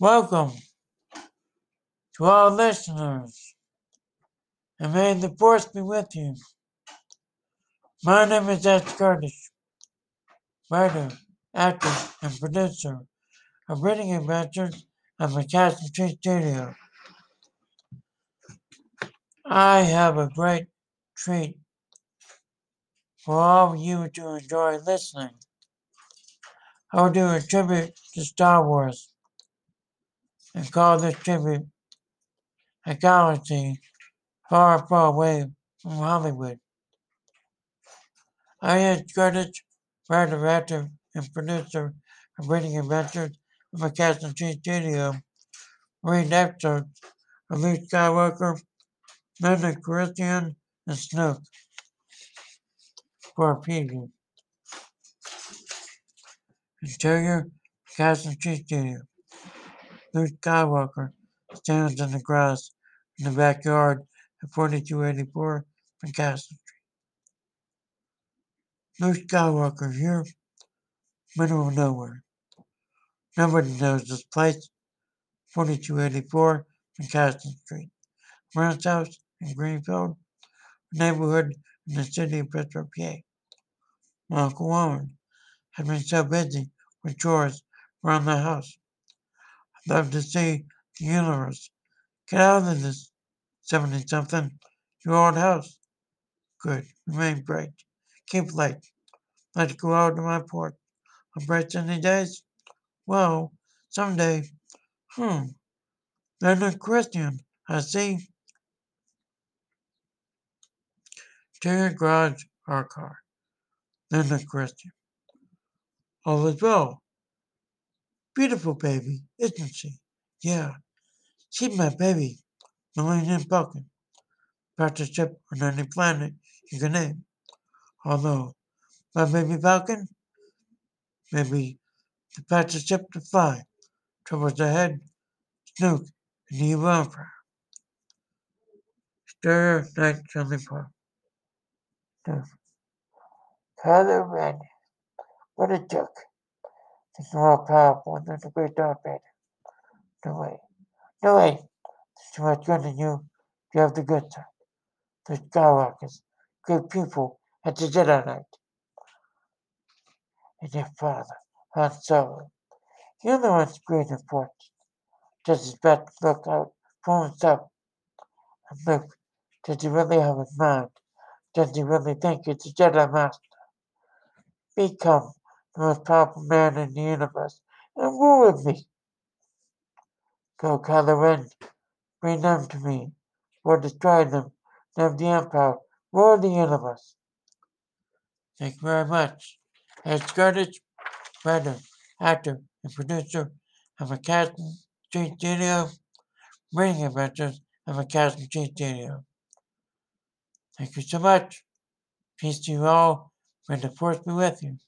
Welcome to all listeners, and may the force be with you. My name is Ed Curtis, writer, actor, and producer of Reading Adventures at McCaslin Street Studio. I have a great treat for all of you to enjoy listening. I will do a tribute to Star Wars and call this tribute a galaxy far, far away from Hollywood. I am Curtis, writer, actor, and producer of Reading Adventures of McCaslin Street Studio. Read of Luke Skywalker, Lando Calrissian, and Snoke for a preview. Interior, Castle Tree Studio. Luke Skywalker stands in the grass in the backyard at 4284 McCaslin Street. Luke Skywalker here, middle of nowhere. Nobody knows this place. 4284 McCaslin Street. Brown's house in Greenfield, neighborhood in the city of Pittsburgh, PA. My Uncle Warren had been so busy with chores around the house. Love to see the universe get out of this 70 something year old house. Good. Remain bright. Keep light. Let's go out to my porch on bright sunny days. Well, someday. Hmm. They're not Christian. I see. To your garage or car. They're not Christian. All is well. Beautiful baby, isn't she? Yeah. She's my baby. Millennium Falcon. Partnership on any planet you can name. Although, my baby Falcon, maybe the partnership to fly towards ahead, Snoke, and the Emperor. Stir Night Chili Park. Kylo Ren. What a joke. He's more powerful than the great Darth Vader. No way. No way. There's too much good in you. You have the good side. The Skywalkers, good people at the Jedi Knight. And your father, Han Solo. You're the one great and. Does his best to look out for himself. And look, does he really have his mind? Does he really think he's a Jedi Master? Become the most powerful man in the universe and rule with me. Go, Kylo Ren. Bring them to me, or destroy them. Them the Empire, rule the universe. Thank you very much. As Curtis, writer, actor, and producer of a McCaslin Street Studio, Reading Adventures of a McCaslin Street Studio. Thank you so much. Peace to you all. May the force be with you.